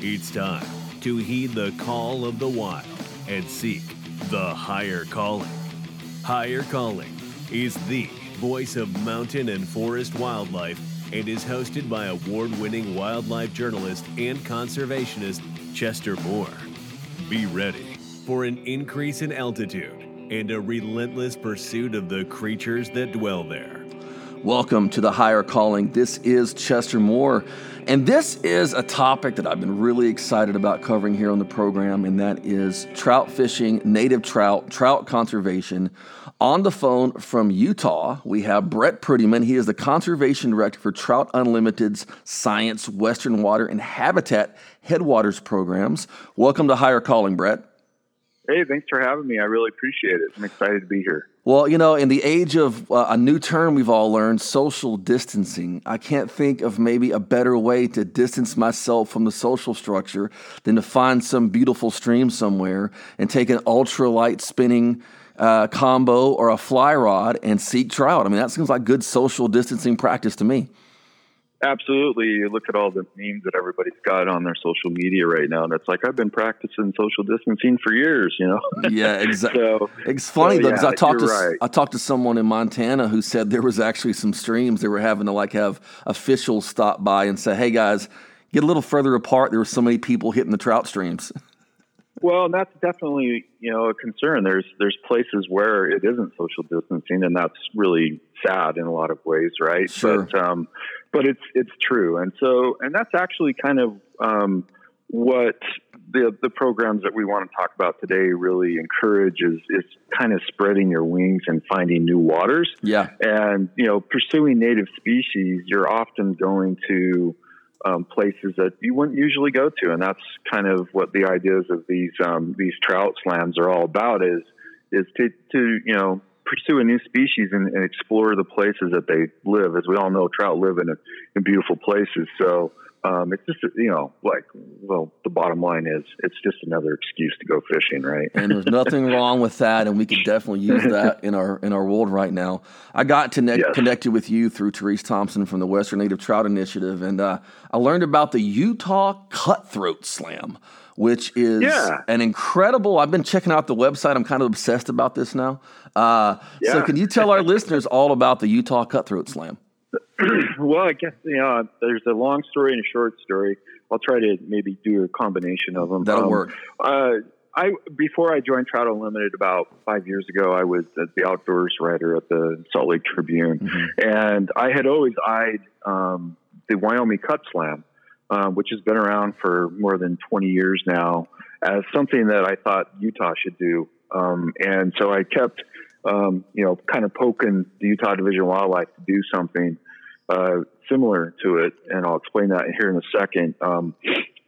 It's time to heed the call of the wild and seek the higher calling. Higher Calling is the voice of mountain and forest wildlife and is hosted by award winning wildlife journalist and conservationist Chester Moore. Be ready for an increase in altitude and a relentless pursuit of the creatures that dwell there. Welcome to the Higher Calling. This is Chester Moore, and this is a topic that I've been really excited about covering here on the program, and that is trout fishing, native trout, trout conservation. On the phone from Utah, we have Brett Prettyman. He is the Conservation Director for Trout Unlimited's Science, Western Water, and Habitat Headwaters programs. Welcome to Higher Calling, Brett. Hey, thanks for having me. I really appreciate it. I'm excited to be here. Well, you know, in the age of uh, a new term we've all learned, social distancing, I can't think of maybe a better way to distance myself from the social structure than to find some beautiful stream somewhere and take an ultralight spinning uh, combo or a fly rod and seek trout. I mean, that seems like good social distancing practice to me. Absolutely. You look at all the memes that everybody's got on their social media right now, and it's like I've been practicing social distancing for years. You know. Yeah, exactly. so, it's funny so, though because yeah, I talked to right. I talked to someone in Montana who said there was actually some streams they were having to like have officials stop by and say, "Hey guys, get a little further apart. There were so many people hitting the trout streams." Well, that's definitely you know a concern. There's there's places where it isn't social distancing, and that's really sad in a lot of ways, right? Sure. But um, but it's it's true, and so and that's actually kind of um, what the the programs that we want to talk about today really encourage is is kind of spreading your wings and finding new waters. Yeah, and you know pursuing native species, you're often going to um, places that you wouldn't usually go to, and that's kind of what the ideas of these um, these trout slams are all about. Is is to to you know pursue a new species and, and, explore the places that they live. As we all know, trout live in, in beautiful places. So um, it's just you know like well the bottom line is it's just another excuse to go fishing right and there's nothing wrong with that and we could definitely use that in our in our world right now i got to ne- yes. connected with you through therese thompson from the western native trout initiative and uh, i learned about the utah cutthroat slam which is yeah. an incredible i've been checking out the website i'm kind of obsessed about this now uh, yeah. so can you tell our listeners all about the utah cutthroat slam well, I guess you know there's a long story and a short story. I'll try to maybe do a combination of them. That'll um, work. Uh, I before I joined Trout Unlimited about five years ago, I was the outdoors writer at the Salt Lake Tribune, mm-hmm. and I had always eyed um, the Wyoming Cut Slam, um, which has been around for more than 20 years now, as something that I thought Utah should do. Um, and so I kept, um, you know, kind of poking the Utah Division of Wildlife to do something uh, similar to it, and I'll explain that here in a second. Um,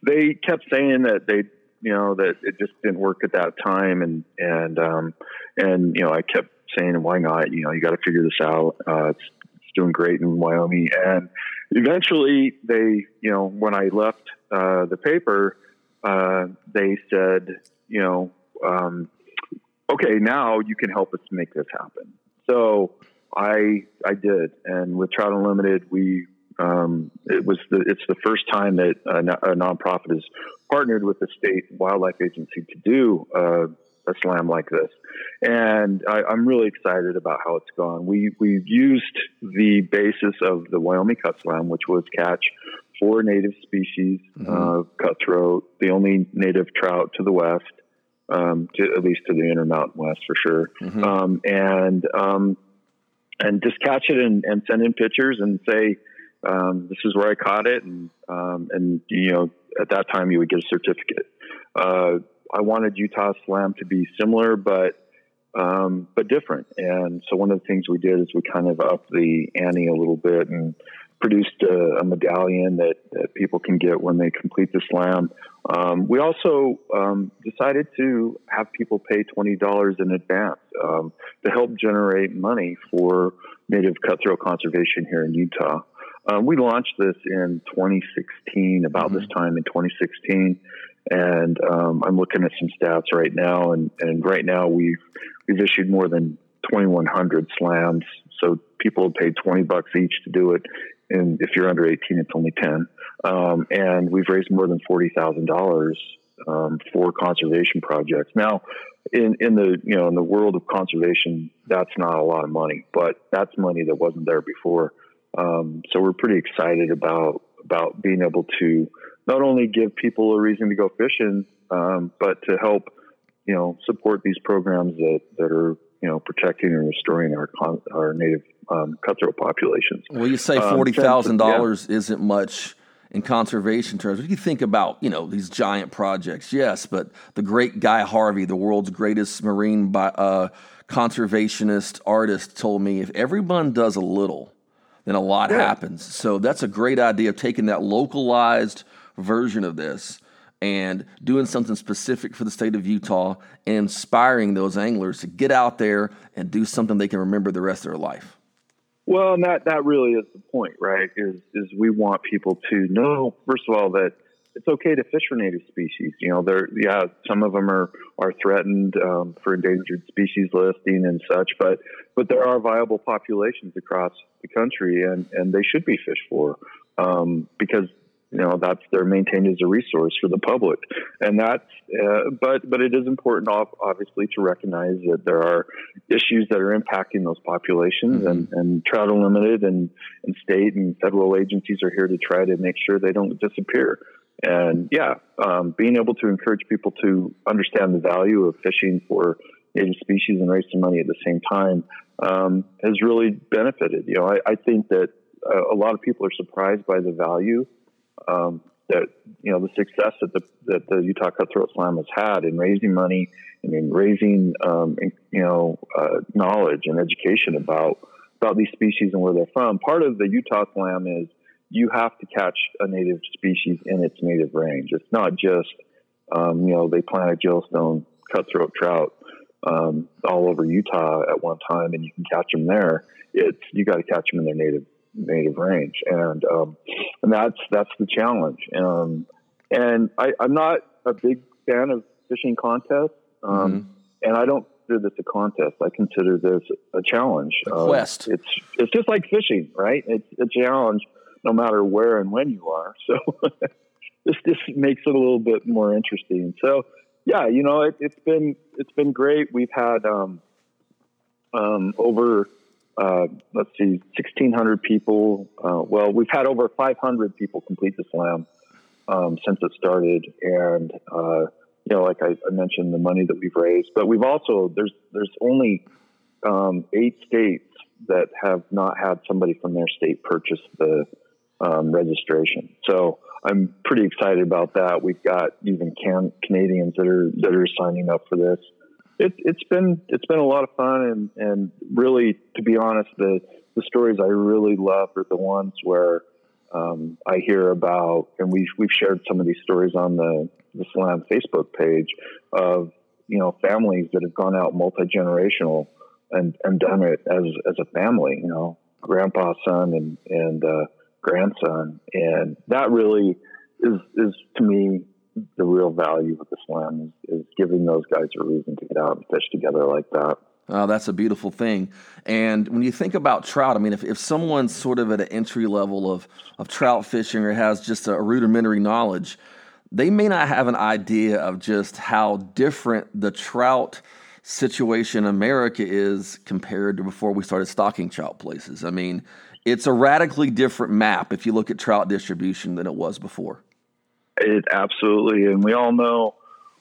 they kept saying that they, you know, that it just didn't work at that time, and and um, and you know, I kept saying, why not? You know, you got to figure this out. Uh, it's, it's doing great in Wyoming, and eventually they, you know, when I left uh, the paper, uh, they said, you know, um, okay, now you can help us make this happen. So I I did, and with Trout Unlimited, we um, it was the it's the first time that a, a nonprofit has partnered with the state wildlife agency to do uh, a slam like this, and I, am really excited about how it's gone. We we used the basis of the Wyoming Cut Slam, which was catch four native species, mm-hmm. uh, cutthroat, the only native trout to the west. Um, to, at least to the Intermountain West for sure, mm-hmm. um, and um, and just catch it and, and send in pictures and say, um, this is where I caught it. And, um, and, you know, at that time you would get a certificate. Uh, I wanted Utah Slam to be similar, but, um, but different. And so one of the things we did is we kind of upped the ante a little bit and produced a, a medallion that, that people can get when they complete the slam. Um, we also um, decided to have people pay $20 in advance um, to help generate money for native cutthroat conservation here in Utah. Um, we launched this in 2016, about mm-hmm. this time in 2016, and um, I'm looking at some stats right now, and, and right now we've we've issued more than 2,100 slams. So people have paid 20 bucks each to do it and if you're under 18, it's only 10. Um, and we've raised more than forty thousand dollars um, for conservation projects. Now, in in the you know in the world of conservation, that's not a lot of money, but that's money that wasn't there before. Um, so we're pretty excited about about being able to not only give people a reason to go fishing, um, but to help you know support these programs that that are you know protecting and restoring our con- our native um, cutthroat populations. Well, you say um, forty thousand um, dollars yeah. isn't much in conservation terms. If you think about, you know, these giant projects, yes, but the great Guy Harvey, the world's greatest marine bi- uh, conservationist artist, told me if everyone does a little, then a lot yeah. happens. So that's a great idea of taking that localized version of this and doing something specific for the state of Utah and inspiring those anglers to get out there and do something they can remember the rest of their life. Well, and that that really is the point, right? Is is we want people to know first of all that it's okay to fish for native species. You know, there yeah, some of them are are threatened um, for endangered species listing and such, but but there are viable populations across the country, and and they should be fished for um, because you know that's they're maintained as a resource for the public. And that's uh, but but it is important obviously to recognize that there are issues that are impacting those populations mm-hmm. and and trout unlimited and and state and federal agencies are here to try to make sure they don't disappear. And yeah um, being able to encourage people to understand the value of fishing for native species and raise some money at the same time um, has really benefited. You know I, I think that uh, a lot of people are surprised by the value um, that you know the success that the that the Utah Cutthroat Slam has had in raising money and in raising um, you know uh, knowledge and education about about these species and where they're from. Part of the Utah Slam is you have to catch a native species in its native range. It's not just um, you know they planted Yellowstone cutthroat trout um, all over Utah at one time and you can catch them there. It's you got to catch them in their native native range, and um, and that's that's the challenge. Um, and I, am not a big fan of fishing contests, um, mm-hmm. and I don't consider this a contest. I consider this a challenge. A quest. it's it's just like fishing, right? It's a challenge, no matter where and when you are. So this this makes it a little bit more interesting. So yeah, you know, it, has been it's been great. We've had um, um, over uh, let's see, 1,600 people. Uh, well, we've had over 500 people complete the slam um, since it started, and uh, you know, like I, I, mentioned, the money that we've raised. But we've also there's there's only um, eight states that have not had somebody from their state purchase the um, registration. So I'm pretty excited about that. We've got even can- Canadians that are that are signing up for this it, it's been it's been a lot of fun and and really to be honest the the stories I really love are the ones where um, I hear about and we've we've shared some of these stories on the the Slam Facebook page of you know families that have gone out multi generational and and done it as as a family you know grandpa son and and uh, grandson. And that really is is to me the real value of the slam is, is giving those guys a reason to get out and fish together like that. Oh, that's a beautiful thing. And when you think about trout, I mean, if, if someone's sort of at an entry level of, of trout fishing or has just a rudimentary knowledge, they may not have an idea of just how different the trout situation in America is compared to before we started stocking trout places. I mean, it's a radically different map if you look at trout distribution than it was before. It absolutely, and we all know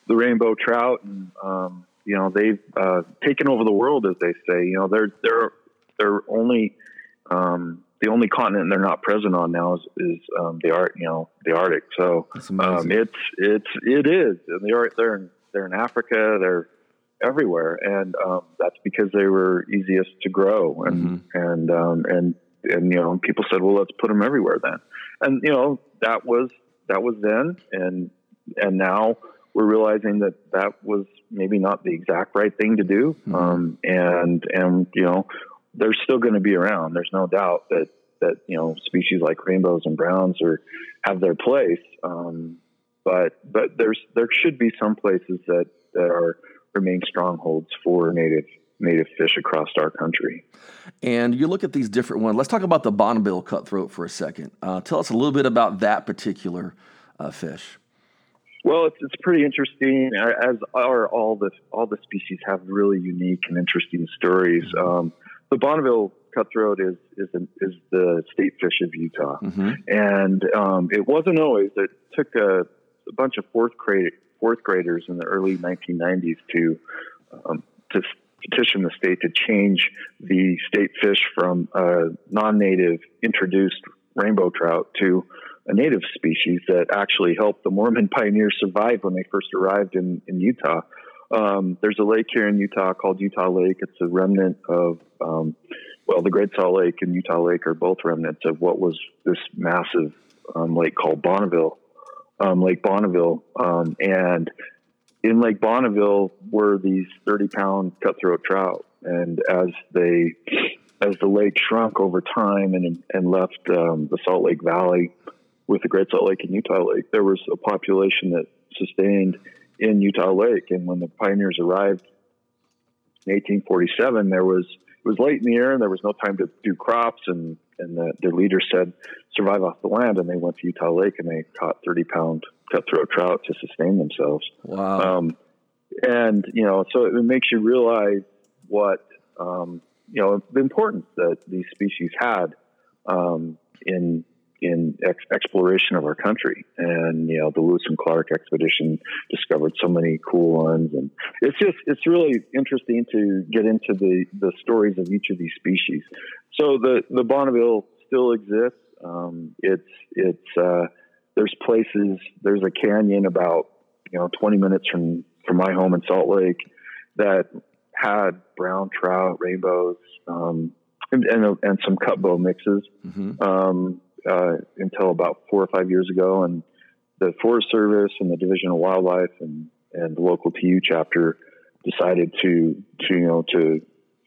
the rainbow trout, and um, you know they've uh, taken over the world, as they say. You know they're they're they're only um, the only continent they're not present on now is, is um, the art you know the Arctic. So um, it's it's it is, and they're they're in, they're in Africa, they're everywhere, and um, that's because they were easiest to grow, and mm-hmm. and um, and and you know people said, well, let's put them everywhere then, and you know that was that was then, and and now we're realizing that that was maybe not the exact right thing to do. Mm-hmm. Um, and and you know, they're still going to be around. There's no doubt that that you know species like rainbows and browns are have their place. Um, but but there's there should be some places that that are remain strongholds for native native fish across our country. And you look at these different ones. Let's talk about the Bonneville cutthroat for a second. Uh, tell us a little bit about that particular uh, fish. Well, it's, it's pretty interesting. As are all the all the species have really unique and interesting stories. Mm-hmm. Um, the Bonneville cutthroat is is an, is the state fish of Utah, mm-hmm. and um, it wasn't always. It took a, a bunch of fourth grade fourth graders in the early 1990s to um, to petition the state to change the state fish from a non-native introduced rainbow trout to a native species that actually helped the Mormon pioneers survive when they first arrived in, in Utah. Um, there's a lake here in Utah called Utah Lake. It's a remnant of, um, well, the Great Salt Lake and Utah Lake are both remnants of what was this massive um, lake called Bonneville, um, Lake Bonneville. Um, and in Lake Bonneville were these 30 pound cutthroat trout. And as they, as the lake shrunk over time and, and left um, the Salt Lake Valley with the Great Salt Lake and Utah Lake, there was a population that sustained in Utah Lake. And when the pioneers arrived in 1847, there was it was late in the year and there was no time to do crops. And and the, the leader said, "Survive off the land." And they went to Utah Lake and they caught 30 pound cutthroat trout to sustain themselves. Wow. Um, and you know, so it makes you realize what um, you know the importance that these species had um, in in ex- exploration of our country. And you know, the Lewis and Clark expedition discovered so many cool ones, and it's just it's really interesting to get into the the stories of each of these species. So the the Bonneville still exists. Um, it's it's uh, there's places there's a canyon about you know 20 minutes from from my home in Salt Lake that had brown trout, rainbows, um, and, and, and some cutbow mixes. Mm-hmm. Um, uh, until about four or five years ago, and the Forest Service and the Division of Wildlife and and the local TU chapter decided to to you know to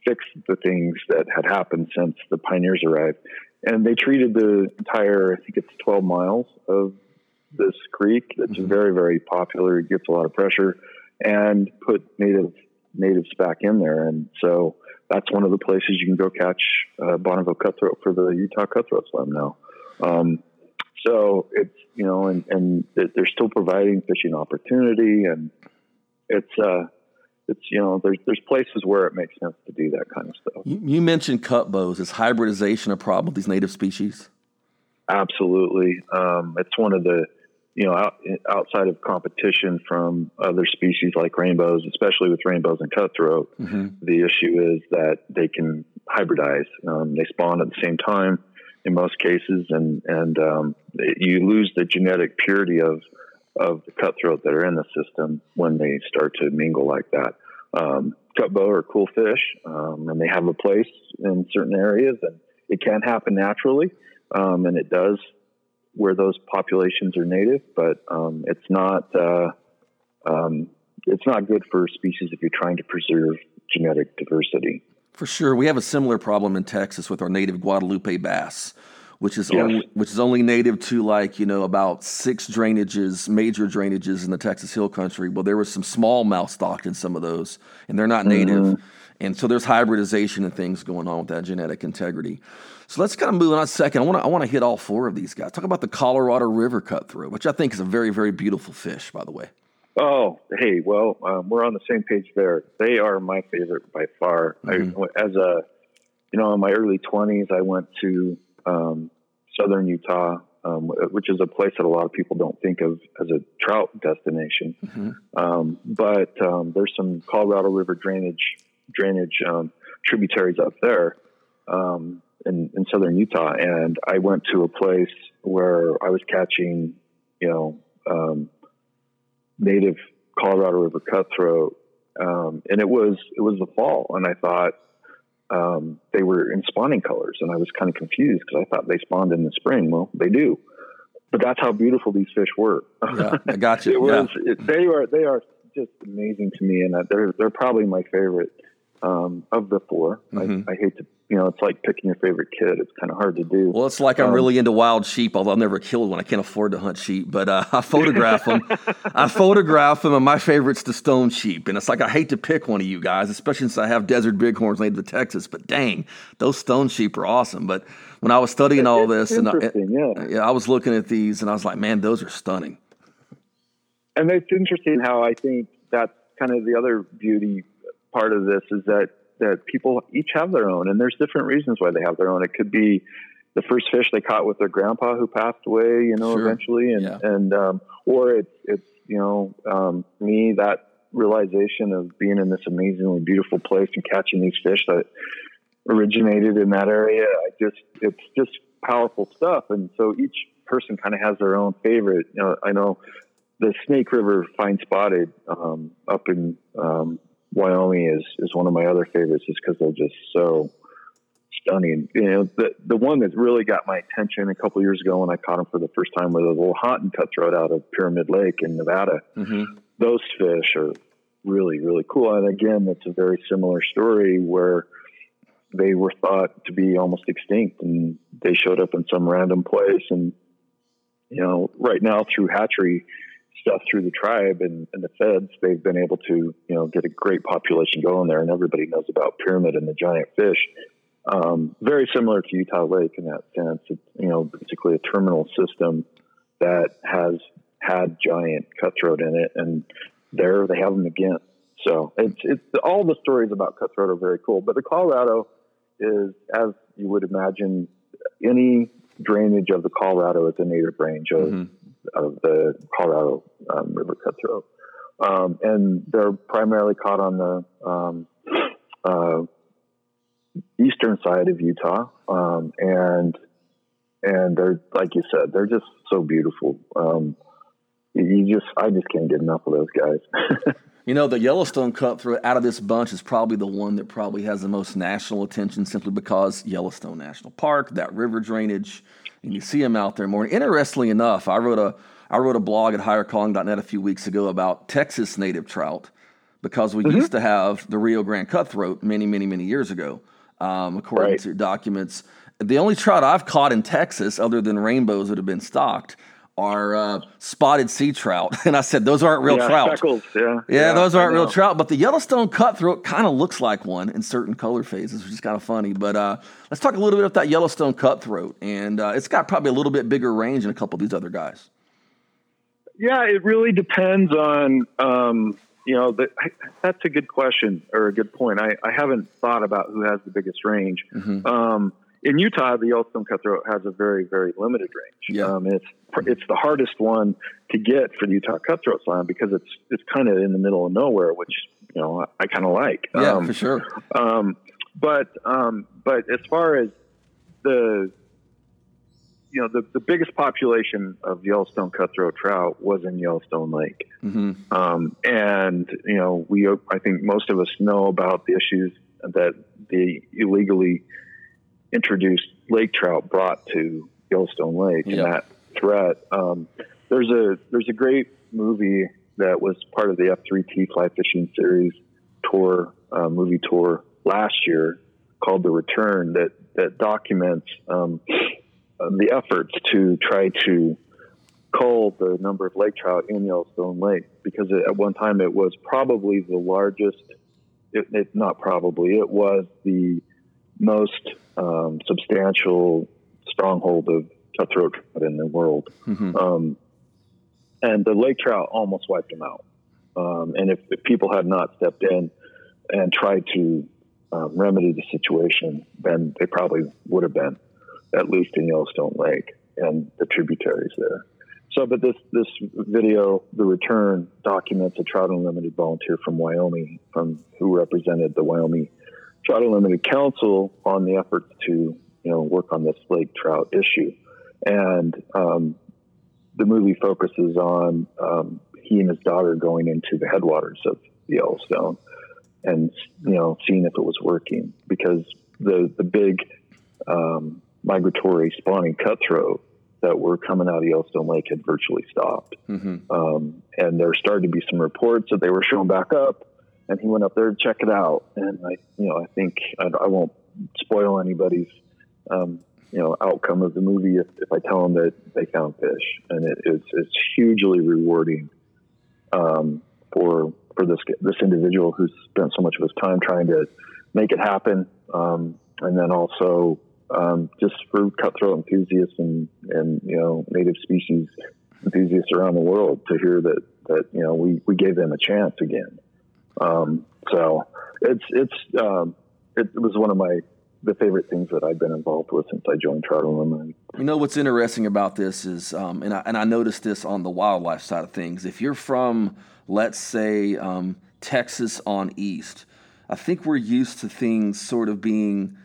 fix the things that had happened since the pioneers arrived, and they treated the entire I think it's 12 miles of this creek that's mm-hmm. very very popular. It gets a lot of pressure, and put native natives back in there, and so that's one of the places you can go catch uh, Bonneville cutthroat for the Utah Cutthroat Slam now. Um, so it's you know, and and they're still providing fishing opportunity, and it's uh, it's you know, there's there's places where it makes sense to do that kind of stuff. You, you mentioned cutbows. Is hybridization a problem with these native species? Absolutely. Um, it's one of the you know, out, outside of competition from other species like rainbows, especially with rainbows and cutthroat, mm-hmm. the issue is that they can hybridize. Um, they spawn at the same time in most cases, and and um, you lose the genetic purity of of the cutthroat that are in the system when they start to mingle like that. Um, cutbow are cool fish, um, and they have a place in certain areas, and it can happen naturally, um, and it does where those populations are native, but um, it's not. Uh, um, it's not good for species if you're trying to preserve genetic diversity. For sure, we have a similar problem in Texas with our native Guadalupe bass, which is yes. only which is only native to like you know about six drainages, major drainages in the Texas Hill Country. Well, there was some smallmouth stocked in some of those, and they're not native, mm-hmm. and so there's hybridization and things going on with that genetic integrity. So let's kind of move on a second. I want to I want to hit all four of these guys. Talk about the Colorado River cutthroat, which I think is a very very beautiful fish, by the way. Oh, hey, well, um, we're on the same page there. They are my favorite by far. Mm-hmm. I, as a, you know, in my early twenties, I went to um, southern Utah, um, which is a place that a lot of people don't think of as a trout destination. Mm-hmm. Um, but um, there's some Colorado River drainage drainage um, tributaries up there in, in southern Utah, and I went to a place where I was catching, you know native Colorado River cutthroat, um, and it was it was the fall, and I thought um, they were in spawning colors, and I was kind of confused because I thought they spawned in the spring. Well, they do, but that's how beautiful these fish were. Yeah, I got you. it was, yeah. it, they are they are just amazing to me, and they're they're probably my favorite um, of the 4 mm-hmm. I, I, hate to, you know, it's like picking your favorite kid. It's kind of hard to do. Well, it's like I'm um, really into wild sheep, although I've never killed one. I can't afford to hunt sheep, but uh, I photograph them. I photograph them, and my favorite's the stone sheep. And it's like I hate to pick one of you guys, especially since I have desert bighorns native to Texas. But dang, those stone sheep are awesome. But when I was studying all this, and I, yeah. yeah, I was looking at these, and I was like, man, those are stunning. And it's interesting how I think that's kind of the other beauty part of this is that that people each have their own, and there's different reasons why they have their own. It could be the first fish they caught with their grandpa who passed away, you know, sure. eventually, and yeah. and um, or it's it's you know um, me that realization of being in this amazingly beautiful place and catching these fish that originated in that area. I just it's just powerful stuff, and so each person kind of has their own favorite. You know, I know the Snake River Fine Spotted um, up in um, Wyoming is is one of my other favorites, just because they're just so stunning. You know, the the one that really got my attention a couple years ago when I caught them for the first time was a Lahontan cutthroat out of Pyramid Lake in Nevada. Mm-hmm. Those fish are really really cool, and again, it's a very similar story where they were thought to be almost extinct, and they showed up in some random place, and you know, right now through hatchery stuff through the tribe and, and, the feds, they've been able to, you know, get a great population going there. And everybody knows about pyramid and the giant fish. Um, very similar to Utah Lake in that sense. It's, you know, basically a terminal system that has had giant cutthroat in it. And there they have them again. So it's, it's all the stories about cutthroat are very cool. But the Colorado is, as you would imagine, any drainage of the Colorado is a native range of mm-hmm of the Colorado um, River cutthroat. Um, and they're primarily caught on the um, uh, eastern side of Utah, um, and and they're like you said, they're just so beautiful. Um, you just, I just can't get enough of those guys. You know, the Yellowstone cutthroat out of this bunch is probably the one that probably has the most national attention simply because Yellowstone National Park, that river drainage, and you see them out there more. Interestingly enough, I wrote a I wrote a blog at highercalling.net a few weeks ago about Texas native trout because we mm-hmm. used to have the Rio Grande cutthroat many, many, many years ago, um, according right. to documents. The only trout I've caught in Texas, other than rainbows that have been stocked, are uh, spotted sea trout. And I said, those aren't real yeah, trout. Yeah. yeah. yeah, those aren't real trout. But the Yellowstone cutthroat kind of looks like one in certain color phases, which is kind of funny. But uh, let's talk a little bit about that Yellowstone cutthroat. And uh, it's got probably a little bit bigger range than a couple of these other guys. Yeah, it really depends on, um, you know, the, that's a good question or a good point. I, I haven't thought about who has the biggest range. Mm-hmm. Um, in Utah, the Yellowstone cutthroat has a very, very limited range. Yeah. Um, it's it's the hardest one to get for the Utah cutthroat slam because it's it's kind of in the middle of nowhere, which you know I, I kind of like. Yeah, um, for sure. Um, but um, but as far as the you know the, the biggest population of Yellowstone cutthroat trout was in Yellowstone Lake, mm-hmm. um, and you know we I think most of us know about the issues that the illegally introduced lake trout brought to Yellowstone Lake yep. and that threat. Um, there's a there's a great movie that was part of the F3T fly fishing series tour uh, movie tour last year called The Return that that documents um, the efforts to try to cull the number of lake trout in Yellowstone Lake because it, at one time it was probably the largest. It, it not probably it was the most um, substantial stronghold of cutthroat trout in the world. Mm-hmm. Um, and the lake trout almost wiped them out. Um, and if, if, people had not stepped in and tried to um, remedy the situation, then they probably would have been, at least in Yellowstone Lake and the tributaries there. So, but this this video, the return, documents a Trout Unlimited volunteer from Wyoming, from who represented the Wyoming Trout Unlimited Council on the efforts to you know work on this lake trout issue, and um, the movie focuses on um, he and his daughter going into the headwaters of the Yellowstone and you know seeing if it was working because the the big um, migratory spawning cutthroat that were coming out of Yellowstone Lake had virtually stopped, mm-hmm. um, and there started to be some reports that they were showing back up and he went up there to check it out. And I, you know, I think I, I won't spoil anybody's, um, you know, outcome of the movie if, if I tell them that they found fish, and it is it's hugely rewarding um, for for this this individual who's spent so much of his time trying to make it happen, um, and then also um, just for cutthroat enthusiasts and and you know native species enthusiasts around the world to hear that that you know we we gave them a chance again. Um, so it's it's um, it, was one of my the favorite things that I've been involved with since I joined Trout Unlimited. You know what's interesting about this is, um, and I and I noticed this on the wildlife side of things. If you're from, let's say, um, Texas on east, I think we're used to things sort of being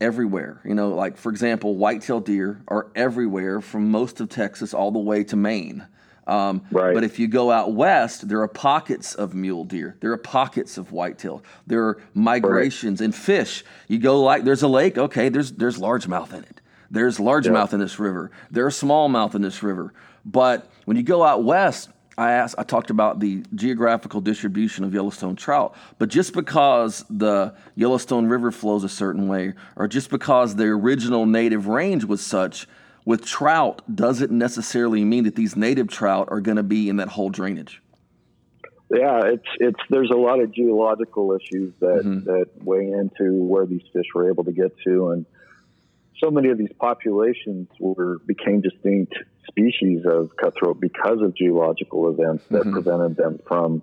everywhere. You know, like for example, white-tailed deer are everywhere from most of Texas all the way to Maine. Um, right. But if you go out west, there are pockets of mule deer. There are pockets of whitetail. There are migrations right. and fish. You go like there's a lake. Okay, there's there's largemouth in it. There's largemouth yeah. in this river. There's smallmouth in this river. But when you go out west, I asked, I talked about the geographical distribution of Yellowstone trout, but just because the Yellowstone River flows a certain way, or just because the original native range was such, with trout doesn't necessarily mean that these native trout are going to be in that whole drainage. Yeah, it's it's there's a lot of geological issues that mm-hmm. that weigh into where these fish were able to get to, and so many of these populations were became distinct species of cutthroat because of geological events that mm-hmm. prevented them from,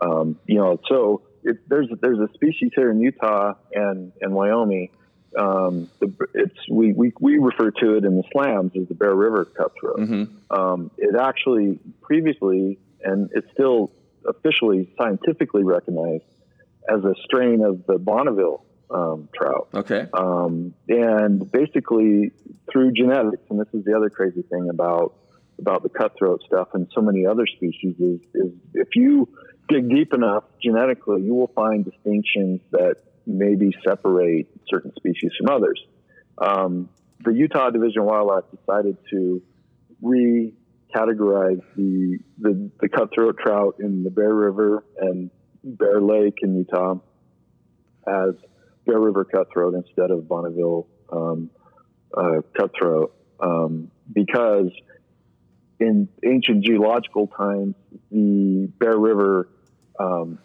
um, you know, so it, there's there's a species here in Utah and and Wyoming um, the, it's we, we we refer to it in the slams as the Bear River cutthroat. Mm-hmm. Um, it actually previously and it's still officially scientifically recognized as a strain of the Bonneville um, trout. Okay. Um, and basically through genetics, and this is the other crazy thing about about the cutthroat stuff and so many other species is, is if you dig deep enough genetically, you will find distinctions that maybe separate certain species from others. Um, the Utah Division of Wildlife decided to recategorize the, the, the cutthroat trout in the Bear River and Bear Lake in Utah as Bear River cutthroat instead of Bonneville um, uh, cutthroat um, because in ancient geological times the Bear River um,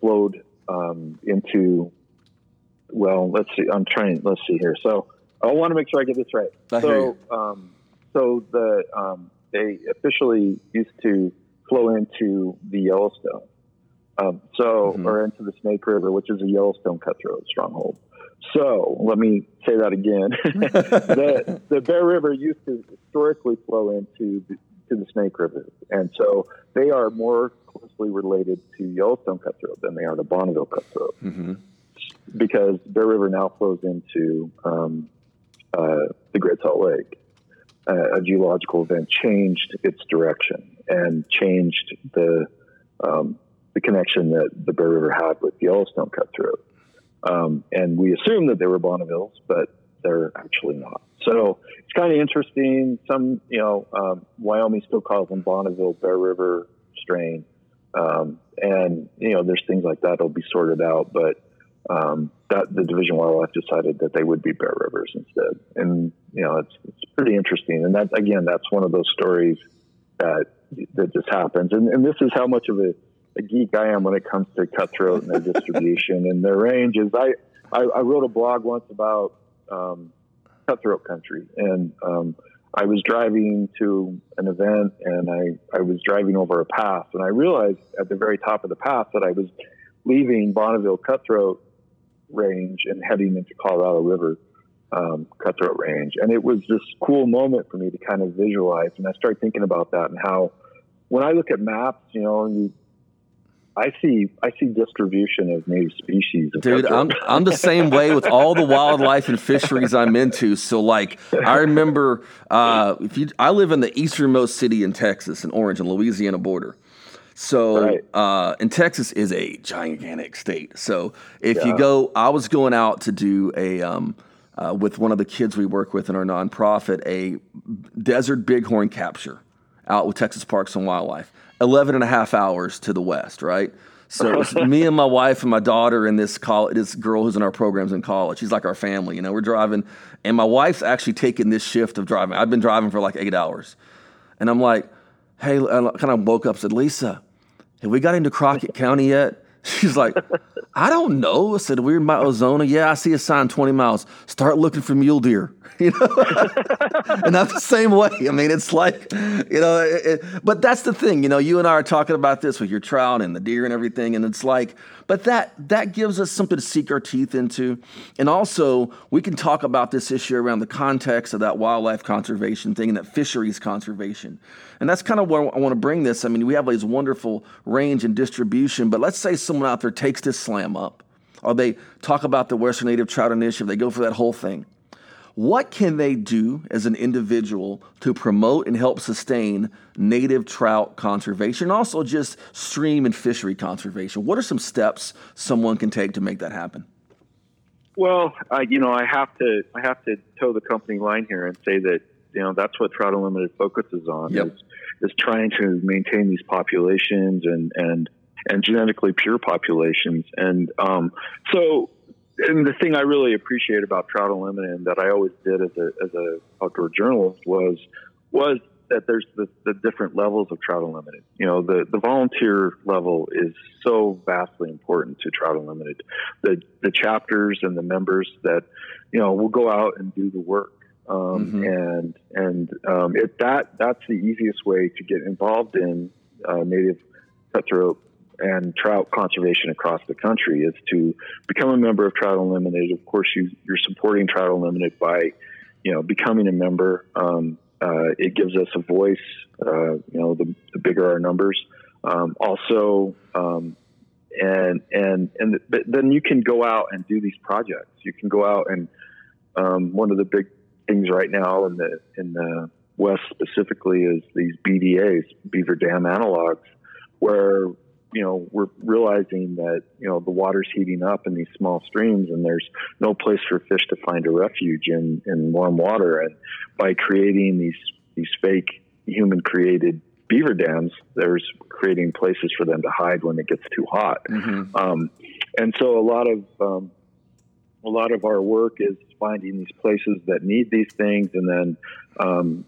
flowed um, into well, let's see. I'm trying. Let's see here. So I want to make sure I get this right. I so, um, so the um, they officially used to flow into the Yellowstone. Um, so, mm-hmm. or into the Snake River, which is a Yellowstone cutthroat stronghold. So, let me say that again. the, the Bear River used to historically flow into the, to the Snake River, and so they are more closely related to Yellowstone cutthroat than they are to Bonneville cutthroat. Mm-hmm because Bear River now flows into um, uh, the Great Salt Lake. Uh, a geological event changed its direction and changed the um, the connection that the Bear River had with the Yellowstone cutthroat. Um, and we assume that they were Bonnevilles, but they're actually not. So it's kind of interesting. Some, you know, um, Wyoming still calls them Bonneville Bear River strain. Um, and, you know, there's things like that that'll be sorted out. But um, that the Division Wildlife decided that they would be Bear Rivers instead. And you know, it's it's pretty interesting. And that again, that's one of those stories that that just happens. And, and this is how much of a, a geek I am when it comes to cutthroat and their distribution and their ranges. I, I, I wrote a blog once about um, cutthroat country, and um, I was driving to an event, and I I was driving over a pass, and I realized at the very top of the pass that I was leaving Bonneville Cutthroat range and heading into Colorado River um, cutthroat range. And it was this cool moment for me to kind of visualize. And I started thinking about that and how when I look at maps, you know, you, I see I see distribution of native species. Of Dude, I'm I'm the same way with all the wildlife and fisheries I'm into. So like I remember uh, if you I live in the easternmost city in Texas, in Orange, in Louisiana border. So, right. uh, and Texas is a gigantic state. So, if yeah. you go, I was going out to do a, um, uh, with one of the kids we work with in our nonprofit, a desert bighorn capture out with Texas Parks and Wildlife, 11 and a half hours to the west, right? So it's me and my wife and my daughter and this college, this girl who's in our programs in college. She's like our family. You know, we're driving, and my wife's actually taking this shift of driving. I've been driving for like eight hours, and I'm like, hey, I kind of woke up said, Lisa, have we got into Crockett County yet? She's like, I don't know. I said, we're in Mount Ozona. Yeah, I see a sign 20 miles. Start looking for mule deer. You know, and I'm the same way. I mean, it's like, you know, it, it, but that's the thing. You know, you and I are talking about this with your trout and the deer and everything, and it's like, but that that gives us something to seek our teeth into, and also we can talk about this issue around the context of that wildlife conservation thing and that fisheries conservation. And that's kind of where I want to bring this. I mean, we have this wonderful range and distribution, but let's say someone out there takes this slam up, or they talk about the Western Native Trout Initiative, they go for that whole thing. What can they do as an individual to promote and help sustain native trout conservation, also just stream and fishery conservation? What are some steps someone can take to make that happen? Well, uh, you know, I have to I have to toe the company line here and say that you know that's what Trout Unlimited focuses on yep. is, is trying to maintain these populations and and and genetically pure populations. And um, so, and the thing I really appreciate about Trout Unlimited and that I always did as a as a outdoor journalist was was that there's the, the different levels of Trout Unlimited. You know, the, the volunteer level is so vastly important to Trout Unlimited. The the chapters and the members that you know will go out and do the work um, mm-hmm. and and um, it, that that's the easiest way to get involved in uh, native cutthroat and trout conservation across the country is to become a member of Trout Unlimited. Of course, you, are supporting Trout Unlimited by, you know, becoming a member. Um, uh, it gives us a voice. Uh, you know, the, the, bigger our numbers. Um, also, um, and and and then you can go out and do these projects. You can go out and um, one of the big things right now in the in the West specifically is these BDAs, beaver dam analogs, where you know we're realizing that you know the water's heating up in these small streams, and there's no place for fish to find a refuge in in warm water. And by creating these these fake human created beaver dams, there's creating places for them to hide when it gets too hot. Mm-hmm. Um, and so a lot of um, a lot of our work is finding these places that need these things and then um,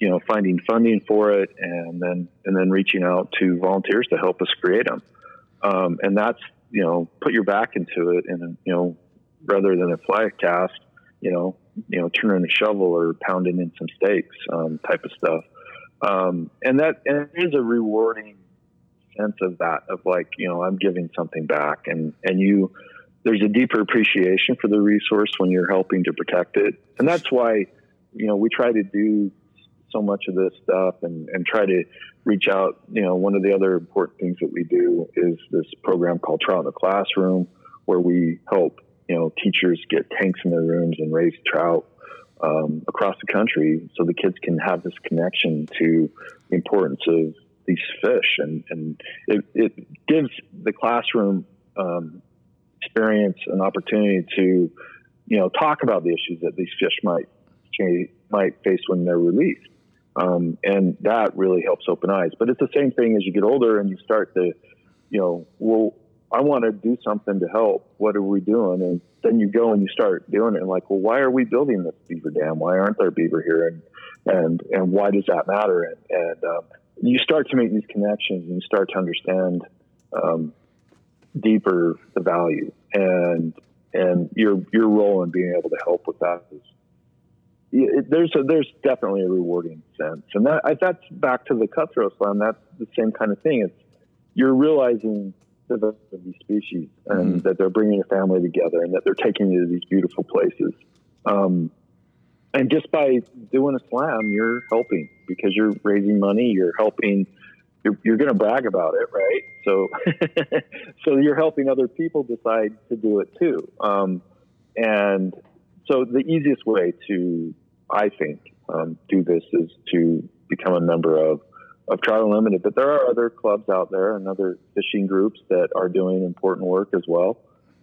you know finding funding for it and then and then reaching out to volunteers to help us create them um, and that's you know put your back into it and you know rather than a flag cast you know you know turning a shovel or pounding in some stakes um, type of stuff um, and that and it is a rewarding sense of that of like you know i'm giving something back and and you there's a deeper appreciation for the resource when you're helping to protect it. And that's why, you know, we try to do so much of this stuff and, and try to reach out. You know, one of the other important things that we do is this program called Trout in the Classroom, where we help, you know, teachers get tanks in their rooms and raise trout um, across the country so the kids can have this connection to the importance of these fish. And, and it, it gives the classroom um, experience an opportunity to, you know, talk about the issues that these fish might might face when they're released. Um, and that really helps open eyes. But it's the same thing as you get older and you start to, you know, well, I want to do something to help. What are we doing? And then you go and you start doing it. And like, well, why are we building this beaver dam? Why aren't there beaver here? And and and why does that matter? And, and um, you start to make these connections and you start to understand um, deeper the value and and your your role in being able to help with that is it, there's a, there's definitely a rewarding sense and that that's back to the cutthroat slam that's the same kind of thing it's you're realizing the value of these species and mm-hmm. that they're bringing a family together and that they're taking you to these beautiful places um, and just by doing a slam you're helping because you're raising money you're helping you're, you're going to brag about it, right? So, so you're helping other people decide to do it too. Um, and so the easiest way to, I think, um, do this is to become a member of, of Trout Unlimited. But there are other clubs out there and other fishing groups that are doing important work as well.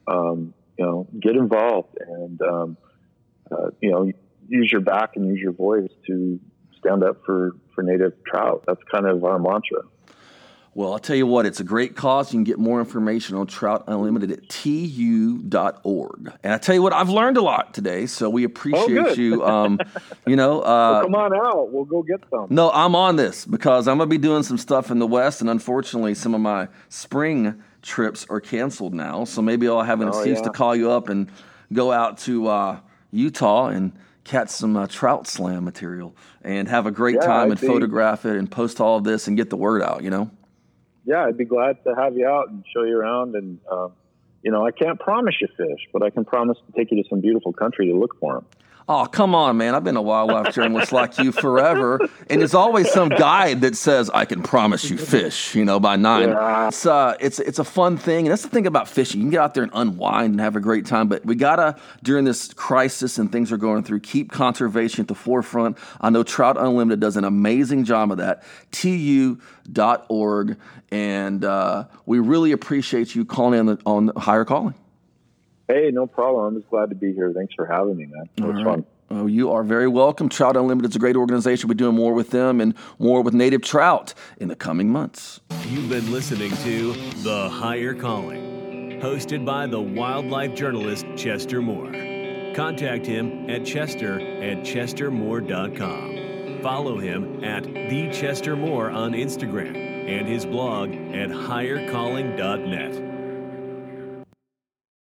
Um, you know, get involved and, um, uh, you know, use your back and use your voice to stand up for, for native trout. That's kind of our mantra. Well, I'll tell you what, it's a great cause. You can get more information on Trout Unlimited at tu.org. And I tell you what, I've learned a lot today, so we appreciate oh, you. Um, you know, uh, well, come on out. We'll go get some. No, I'm on this because I'm going to be doing some stuff in the West, and unfortunately, some of my spring trips are canceled now. So maybe I'll have an oh, excuse yeah. to call you up and go out to uh, Utah and catch some uh, trout slam material and have a great yeah, time I'd and photograph it and post all of this and get the word out, you know? Yeah, I'd be glad to have you out and show you around. And, um, you know, I can't promise you fish, but I can promise to take you to some beautiful country to look for them. Oh, come on, man. I've been a wildlife journalist like you forever. And there's always some guide that says, I can promise you fish, you know, by nine. Yeah. It's, uh, it's, it's a fun thing. And that's the thing about fishing. You can get out there and unwind and have a great time. But we got to, during this crisis and things are going through, keep conservation at the forefront. I know Trout Unlimited does an amazing job of that. TU.org. And uh, we really appreciate you calling in on Higher Calling. Hey, no problem. I'm just glad to be here. Thanks for having me, man. It was right. fun. Oh, you are very welcome. Trout Unlimited is a great organization. We're doing more with them and more with native trout in the coming months. You've been listening to The Higher Calling, hosted by the wildlife journalist Chester Moore. Contact him at chester at chestermoore.com. Follow him at The Chester Moore on Instagram and his blog at highercalling.net.